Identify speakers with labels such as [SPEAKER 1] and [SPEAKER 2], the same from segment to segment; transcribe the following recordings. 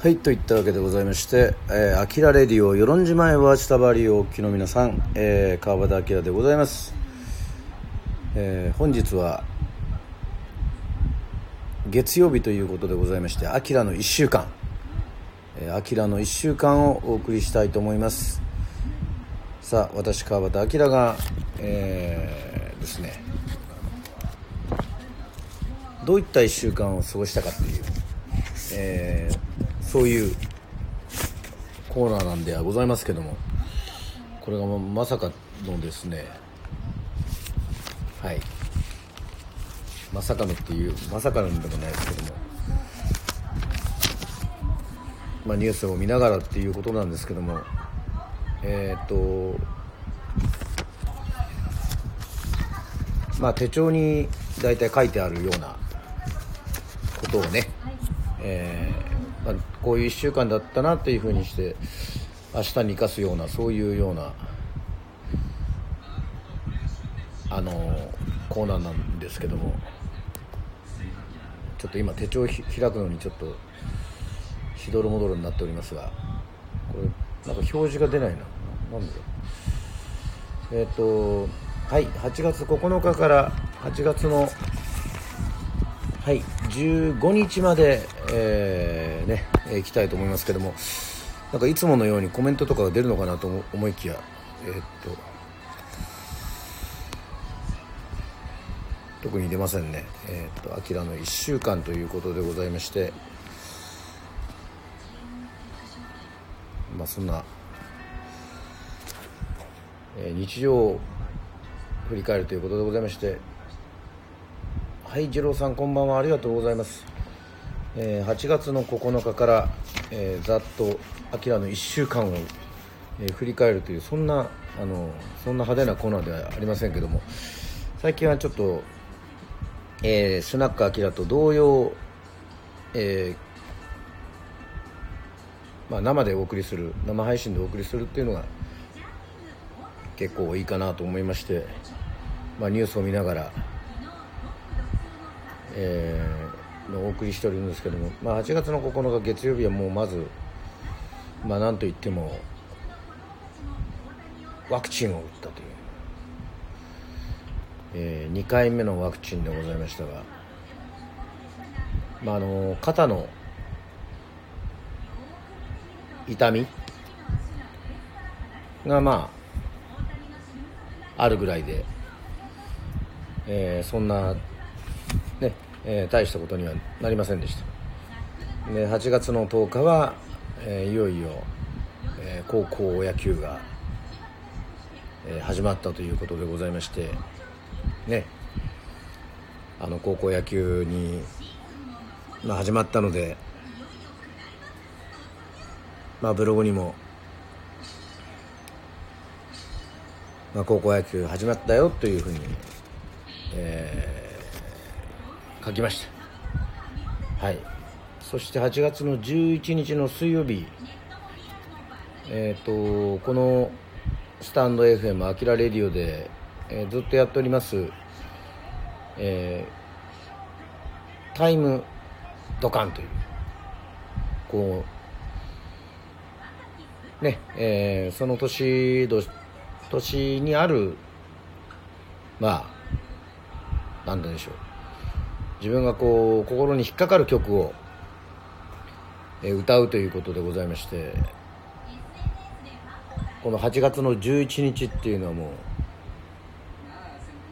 [SPEAKER 1] はいといったわけでございまして「えー、アキラレディオ与論島へは下張りをお聞きの皆さん、えー、川端明でございます、えー、本日は月曜日ということでございまして「アキラの1週間」えー「アキラの1週間」をお送りしたいと思います。さあ私川端明が、えー、ですね。どういった1週間を過ごしたかっていう、えーそういうコーナーなんではございますけどもこれがまさかのですねはい。まさかのっていうまさかのでもないですけどもまあニュースを見ながらっていうことなんですけどもえっ、とまあ手帳に大体書いてあるようなことをね、えー、こういう1週間だったなっていうふうにして明日に生かすようなそういうようなあのコーナーなんですけども。ちょっと今手帳開くのにちょっとしどろもどろになっておりますがこれなんか表示が出ないな。なんでえっ、ー、とはい8月9日から8月のはい15日まで、えー、ね行きたいと思いますけどもなんかいつものようにコメントとかが出るのかなと思いきやえー、っと特に出ませんね。えー、っと「あきらの1週間」ということでございましてまあそんな、えー、日常を振り返るということでございましてはい二郎さんこんばんは。ありがとうございます、えー、8月の9日から、えー、ざっとあきらの1週間を、えー、振り返るというそんなあのそんな派手なコーナーではありませんけども最近はちょっと、えー、スナックあきらと同様、えーまあ、生でお送りする生配信でお送りするっていうのが結構いいかなと思いまして、まあ、ニュースを見ながらえー、お送りしておるんですけども、まあ、8月の9日月曜日はもうまず、まあ、なんといってもワクチンを打ったという、えー、2回目のワクチンでございましたが、まあ、あの肩の痛みがまああるぐらいで、えー、そんなえー、大したことにはなりませんでした。で8月の10日は、えー、いよいよ、えー、高校野球が、え始まったということでございましてね。あの高校野球に、まあ、始まったのでまあブログにも、まあ、高校野球始まったよというふうに、えー書きましたはい。そして8月の11日の水曜日。えっ、ー、とこのスタンド FM アキラレディオで、えー、ずっとやっております。えー、タイムドカンというこうねえー、その年年にあるまあ何でしょう。自分がこう心に引っかかる曲を、歌うということでございましてこの8月の11日っていうのはもう、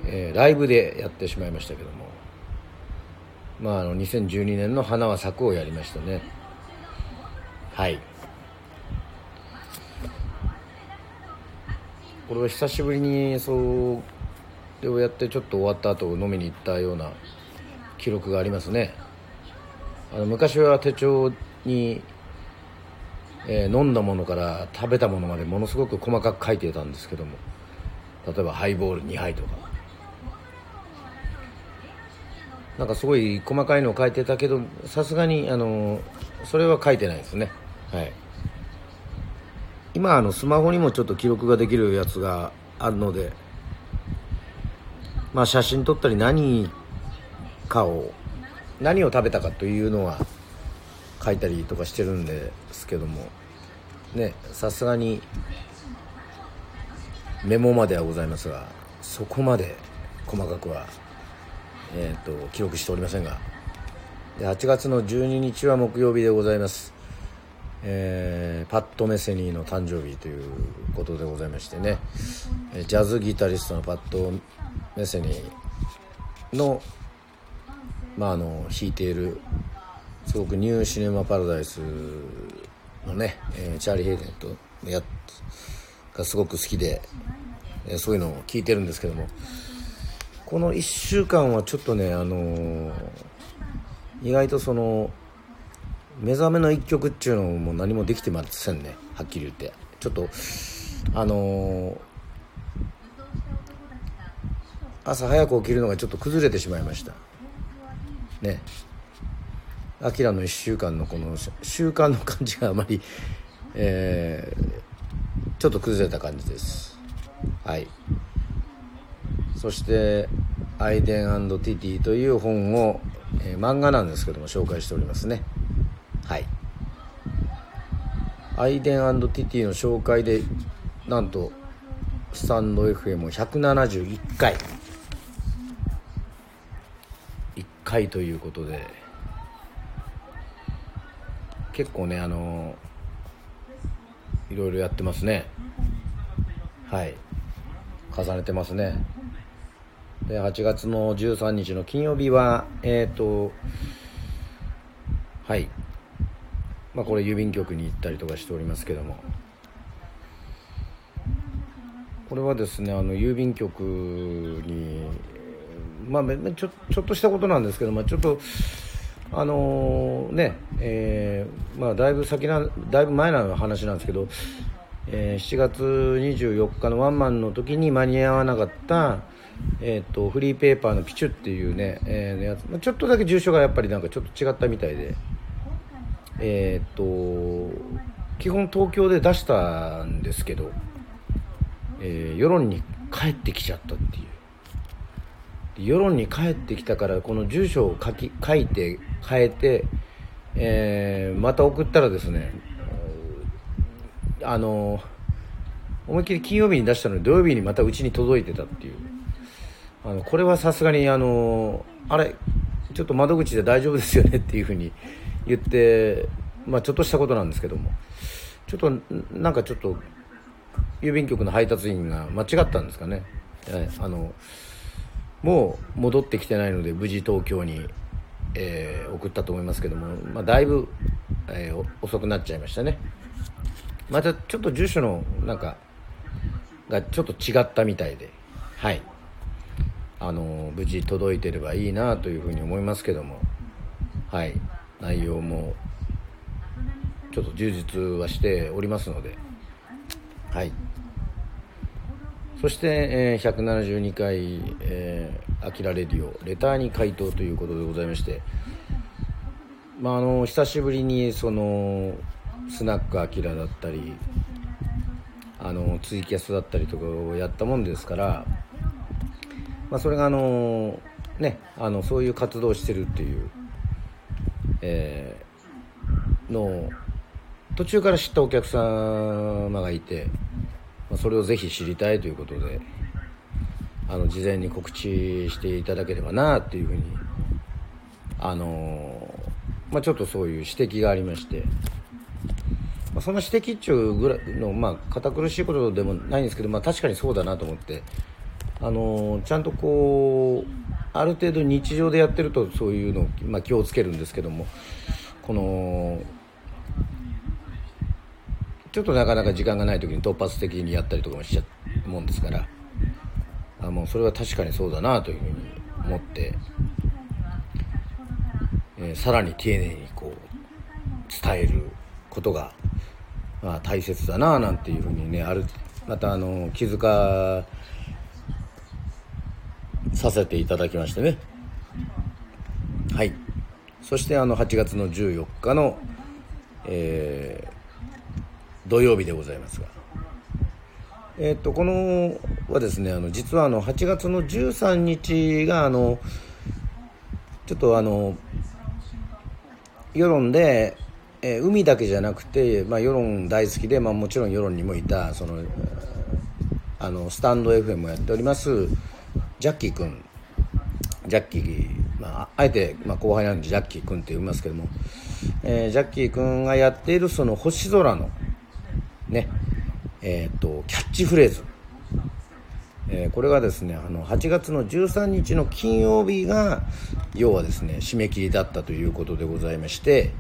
[SPEAKER 1] えー、ライブでやってしまいましたけどもまああの2012年の「花は咲く」をやりましたね。はい。これは久しぶりにそうでをやってちょっと終わった後飲みに行ったような記録がありますね。あの昔は手帳に、えー、飲んだものから食べたものまでものすごく細かく書いてたんですけども例えばハイボール2杯とか。なんかすごい細かいのを書いてたけどさすがにあのそれは書いてないですね。はい。今あのスマホにもちょっと記録ができるやつがあるのでまあ写真撮ったり何かを何を食べたかというのは書いたりとかしてるんですけども。ねさすがにメモまではございますがそこまで細かくは、えーと、記録しておりませんが。で8月の12日は木曜日でございます、えー、パッド・メセニーの誕生日ということでございましてね。ジャズギタリストのパッド・メセニーの,、まあ、あの弾いているすごくニューシネマ・パラダイスのね、えー、チャーリー・ヘイデンとやがすごく好きで、えー、そういうのを聞いてるんですけどもこの1週間はちょっとね、あのー、意外とその目覚めの一曲っていうのも何もできてませんねはっきり言って。ちょっとあのー、朝早く起きるのがちょっと崩れてしまいました。ね。アキラの1週間のこの習慣の感じがあまり、えー、ちょっと崩れた感じです。はい。そして「アイデンティティ」という本を、えー、漫画なんですけども紹介しておりますね。はい。アイデンティティの紹介でなんとスタンド FM171 回。回ということで結構ねあのいろいろやってますね。はい。重ねてますね。で8月の13日の金曜日はえっ、ー、とはい。まあこれ郵便局に行ったりとかしておりますけども。これはですねあの郵便局にまあちょちょっとしたことなんですけど、まあ、ちょっとあのー、ね、えー、まあ、だいぶ先な、だいぶ前の話なんですけど、えー、7月24日のワンマンの時に間に合わなかった、えーと、フリーペーパーのピチュっていうね、えー、やつちょっとだけ住所がやっぱりなんかちょっと違ったみたいで、えっ、ー、と基本東京で出したんですけど、えー、世論に帰ってきちゃったっていう。世論に帰ってきたからこの住所を書き書いて変えて、えー、また送ったらですねあの思いっきり金曜日に出したのに土曜日にまたうちに届いてたっていう。あのこれはさすがにあのあれちょっと窓口で大丈夫ですよねっていうふうに言って、まあ、ちょっとしたことなんですけども。ちょっとなんかちょっと郵便局の配達員が間違ったんですかね、えあのもう戻ってきてないので無事東京に、えー、送ったと思いますけども、まあ、だいぶ、えー、遅くなっちゃいましたね。またちょっと住所のなんかがちょっと違ったみたいではい。あの無事届いてればいいなというふうに思いますけどもはい。内容もちょっと充実はしておりますのではい。そして、えー、172回、えー、アキラレディオレターに回答ということでございまして、まあ、あの久しぶりにそのスナックアキラだったりあのツイキャスだったりとかをやったもんですから、まあ、それがあのねあのそういう活動をしてるっていう、えー、のを途中から知ったお客様がいてそれをぜひ知りたいということであの事前に告知していただければなっていうふうにあのまあ、ちょっとそういう指摘がありまして、ま、その指摘っちゅうぐらいの、まあ、堅苦しいことでもないんですけど、まあ、確かにそうだなと思って、あのちゃんとこうある程度日常でやってるとそういうのを、まあ、気をつけるんですけどもこのちょっとなかなか時間がない時に突発的にやったりとかもしちゃうもんですからあもうそれは確かにそうだなというふうに思って、えー、さらに丁寧にこう伝えることが、まあ、大切だななんていうふうにねあるまたあの気づかさせていただきましてね。はい。そしてあの8月の14日の、えー土曜日でございますが。えっと、このはですね、あの、実はあの、8月の13日が、あの、ちょっとあの、世論で、えー、海だけじゃなくて、まあ、世論大好きで、まあ、もちろん世論にもいたそのあのスタンド FM もやっておりますジャッキー君ジャッキー、まあ、あえて、まあ、後輩なんでジャッキー君って呼びますけども、えー、ジャッキー君がやっているその星空のね。えーと、キャッチフレーズ、えー、これがですねあの8月の13日の金曜日が要はですね締め切りだったということでございまして、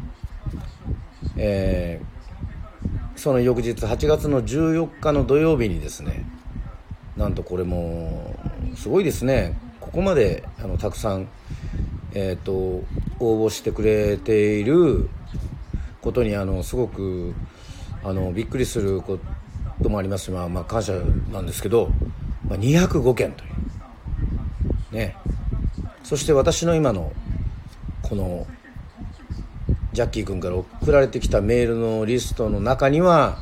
[SPEAKER 1] えー、その翌日8月の14日の土曜日にですねなんとこれもすごいですね。ここまであのたくさん、えーと、応募してくれていることにあのすごくあのびっくりすることもありますまあ、まあ、感謝なんですけど、まあ、205件という。ね。そして私の今のこのジャッキー君から送られてきたメールのリストの中には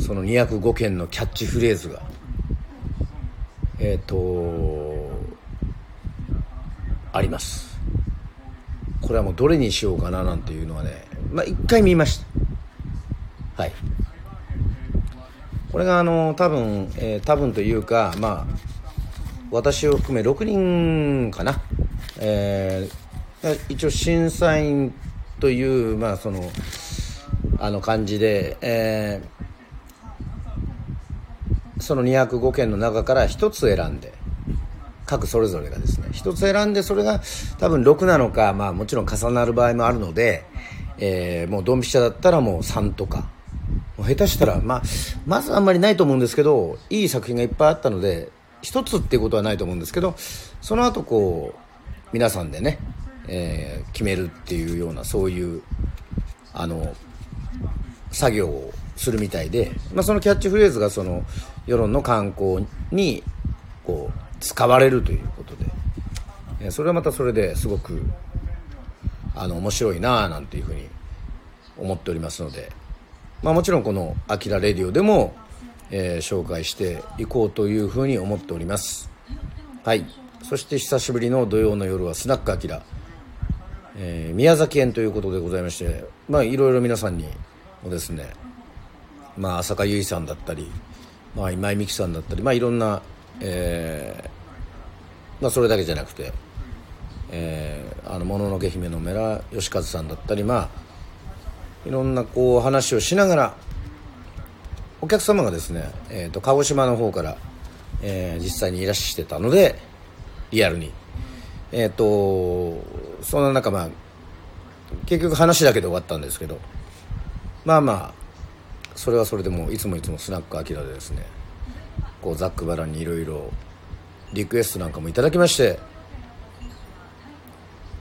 [SPEAKER 1] その205件のキャッチフレーズがえっ、ー、とあります。これはもうどれにしようかななんていうのはねまあ一回見ました。はい。これがあの多分、えー、多分というかまあ私を含め6人かな、えー、一応審査員という、まあ、そのあの感じで、えー、その205件の中から1つ選んで各それぞれがですね1つ選んでそれが多分6なのか、まあ、もちろん重なる場合もあるので、えー、もうドンピシャだったらもう3とか下手したら、まあ、まずあんまりないと思うんですけどいい作品がいっぱいあったので1つっていうことはないと思うんですけどその後こう皆さんでねえー、決めるっていうようなそういうあの作業をするみたいで、まあ、そのキャッチフレーズがその世論の観光にこう使われるということで、え、それはまたそれですごくあの面白いなあなんていうふうに思っておりますので、まあ、もちろんこの「あきらレディオ」でも、えー、紹介していこうというふうに思っております。はい。そして久しぶりの土曜の夜はスナックあきらえー、宮崎園ということでございまして、まあ、いろいろ皆さんにもですね、まあ、浅香唯さんだったり、まあ、今井美樹さんだったり、まあ、いろんな、えー、まあ、それだけじゃなくて、えー、あの、もののけ姫のメラ義和さんだったり、まあ、いろんなこう話をしながら、お客様がですね、えーと、鹿児島の方から、えー、実際にいらしてたのでリアルに。えっ、ー、とそんな中まあ結局話だけで終わったんですけどまあまあそれはそれでもいつもいつもスナックアキラでですねこうざっくばらんにいろいろリクエストなんかもいただきまして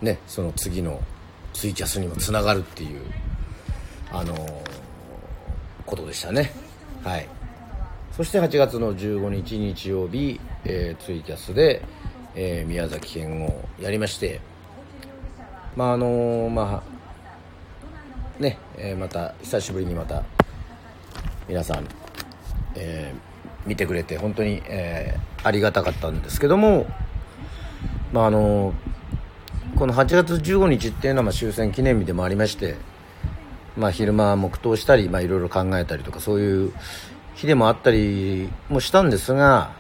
[SPEAKER 1] ねその次のツイキャスにもつながるっていうあのー、ことでしたね。はい。そして8月の15日日曜日、えー、ツイキャスでえー、宮崎県をやりましてまああのー、まあね、えー、また久しぶりにまた皆さん、えー、見てくれて本当に、えー、ありがたかったんですけどもまああのこの8月15日っていうのはまあ終戦記念日でもありましてまあ昼間黙祷したりまあいろいろ考えたりとかそういう日でもあったりもしたんですが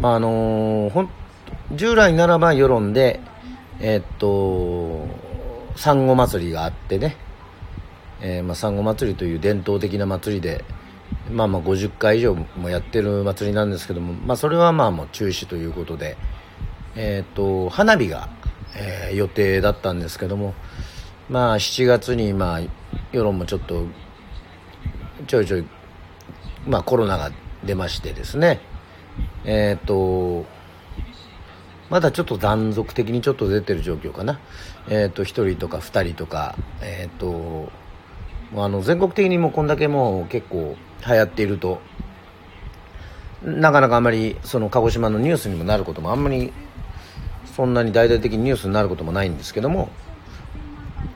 [SPEAKER 1] まああのー、従来ならば世論で、えー、っと、産後祭りがあってね、えー、まあ、産後祭りという伝統的な祭りで、まあまあ50回以上もやってる祭りなんですけども、まあそれはまあもう中止ということで、えっ、と、花火が、えー、予定だったんですけども、まあ7月にまあ世論もちょっとちょいちょい、まあコロナが出ましてですね、えっ、と、まだちょっと断続的にちょっと出てる状況かな。えっ、と、1人とか2人とか、えっ、と、あの、全国的にもこんだけもう結構流行っていると、なかなかあまり、その鹿児島のニュースにもなることもあんまり、そんなに大々的にニュースになることもないんですけども、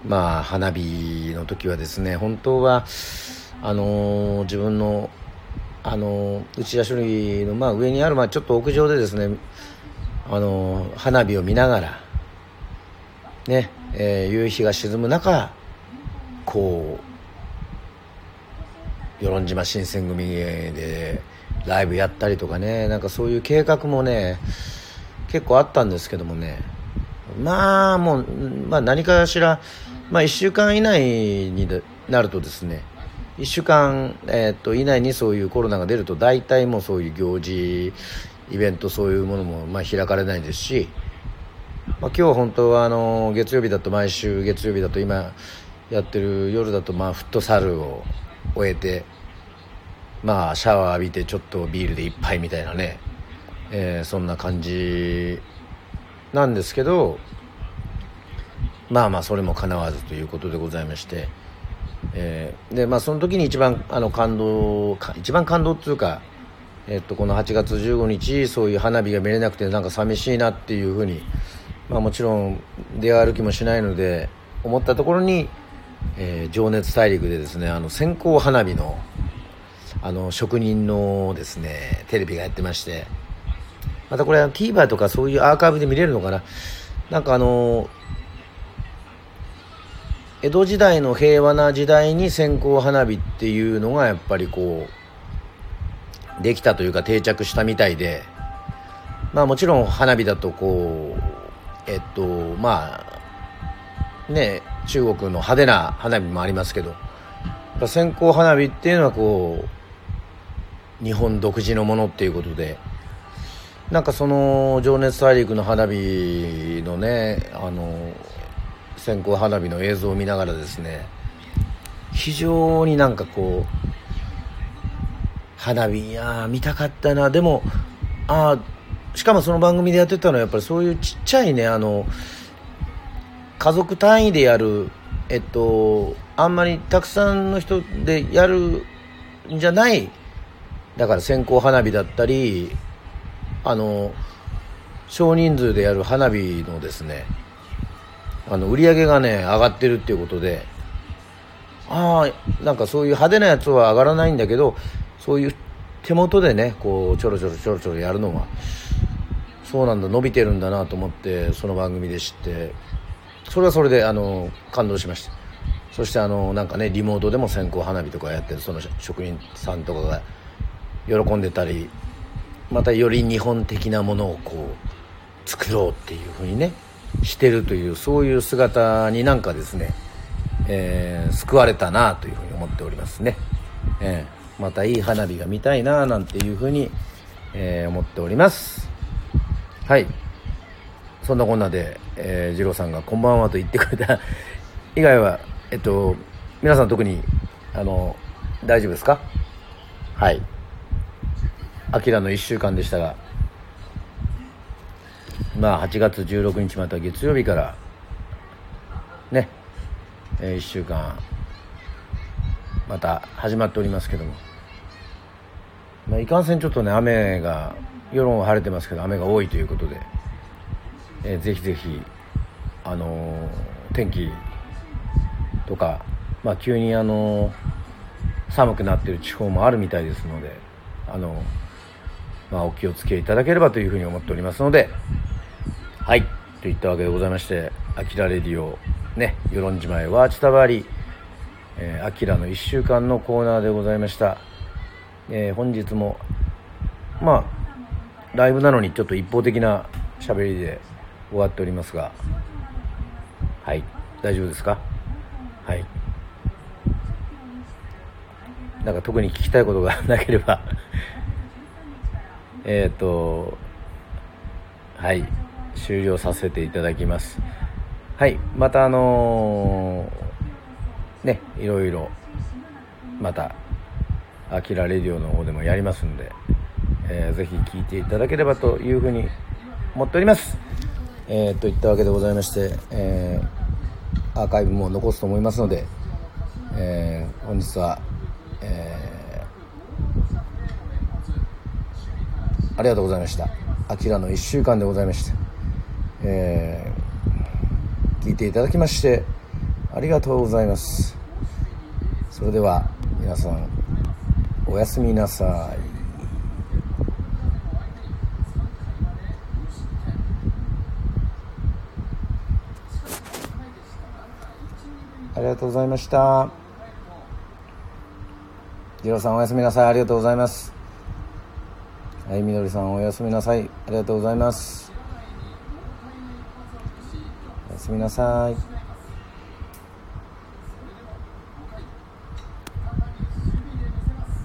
[SPEAKER 1] まあ、花火の時はですね、本当は、あのー、自分のあの内田処理のまあ上にあるまあちょっと屋上でですねあの花火を見ながらね、えー、夕日が沈む中構与論島新選組でライブやったりとかねなんかそういう計画もね結構あったんですけどもね。まあもう、まあ、何かしら、まあ、1週間以内になるとですね1週間、えー、と以内にそういうコロナが出ると大体もうそういう行事イベントそういうものもまあ開かれないですし、まあ、今日本当はあの月曜日だと毎週月曜日だと今やってる夜だとまあフットサルを終えてまあシャワー浴びてちょっとビールで一杯みたいなね、えー、そんな感じなんですけどまあまあそれもかなわずということでございまして、えー、でまあその時に一番あの感動一番感動っていうかえっと、この8月15日そういう花火が見れなくてなんか寂しいなっていうふうに、まあ、もちろん出歩きもしないので思ったところに、えー、情熱大陸でですねあの線香花火のあの職人のですねテレビがやってましてまたこれ TVer とかそういうアーカイブで見れるのかな？なんかあの江戸時代の平和な時代に線香花火っていうのがやっぱりこうできたというか定着したみたいでまあもちろん花火だとこうえっとまあね中国の派手な花火もありますけど線香花火っていうのはこう日本独自のものっていうことでなんかその「情熱大陸」の花火のねあの線香花火の映像を見ながらですね非常になんかこう花火いや見たかったな。でもあしかもその番組でやってたのはやっぱりそういうちっちゃいねあの家族単位でやるえっとあんまりたくさんの人でやるんじゃないだから線香花火だったりあの少人数でやる花火のですねあの売り上げがね上がってるっていうことでああなんかそういう派手なやつは上がらないんだけどそういう手元でねこうちょろちょろちょろちょろやるのはそうなんだ伸びてるんだなと思ってその番組で知ってそれはそれであの感動しました。そしてあのなんかねリモートでも線香花火とかやってるその職人さんとかが喜んでたりまたより日本的なものをこう作ろうっていうふうにねしてるというそういう姿になんかですね、えー、救われたなというふうに思っておりますね。えーまたいい花火が見たいななんていうふうに、えー、思っております。はい。そんなこんなで、えー、二郎さんが「こんばんは」と言ってくれた。以外はえっと皆さん特にあの大丈夫ですか？はい。あきらの1週間でしたが。まあ8月16日また月曜日からね、えー、1週間また始まっておりますけども、まあ、いかんせんちょっとね雨が世論は晴れてますけど雨が多いということで、えー、ぜひぜひあのー、天気とか、まあ、急にあのー、寒くなっている地方もあるみたいですのであのまあ、お気をつけいただければというふうに思っておりますのではい。といったわけでございまして「あきらレディオ」ね与論島へワーチタバリえー、アキラの1週間のコーナーでございました、えー、本日もまあライブなのにちょっと一方的な喋りで終わっておりますが。はい。大丈夫ですか？はい。なんか特に聞きたいことがなければ。えっとはい。終了させていただきますはいまたあのーねいろいろまた「あきらレディオ」の方でもやりますんで、えー、ぜひ聴いていただければというふうに思っております。えー、といったわけでございまして、えー、アーカイブも残すと思いますので、えー、本日は、えー、ありがとうございました。あきらの1週間でございまして、えー、聞いていただきましてありがとうございます。それでは皆さんおやすみなさい。ありがとうございました。ジローさんおやすみなさい。ありがとうございます。はいみどりさんおやすみなさい。ありがとうございます。すみなさい。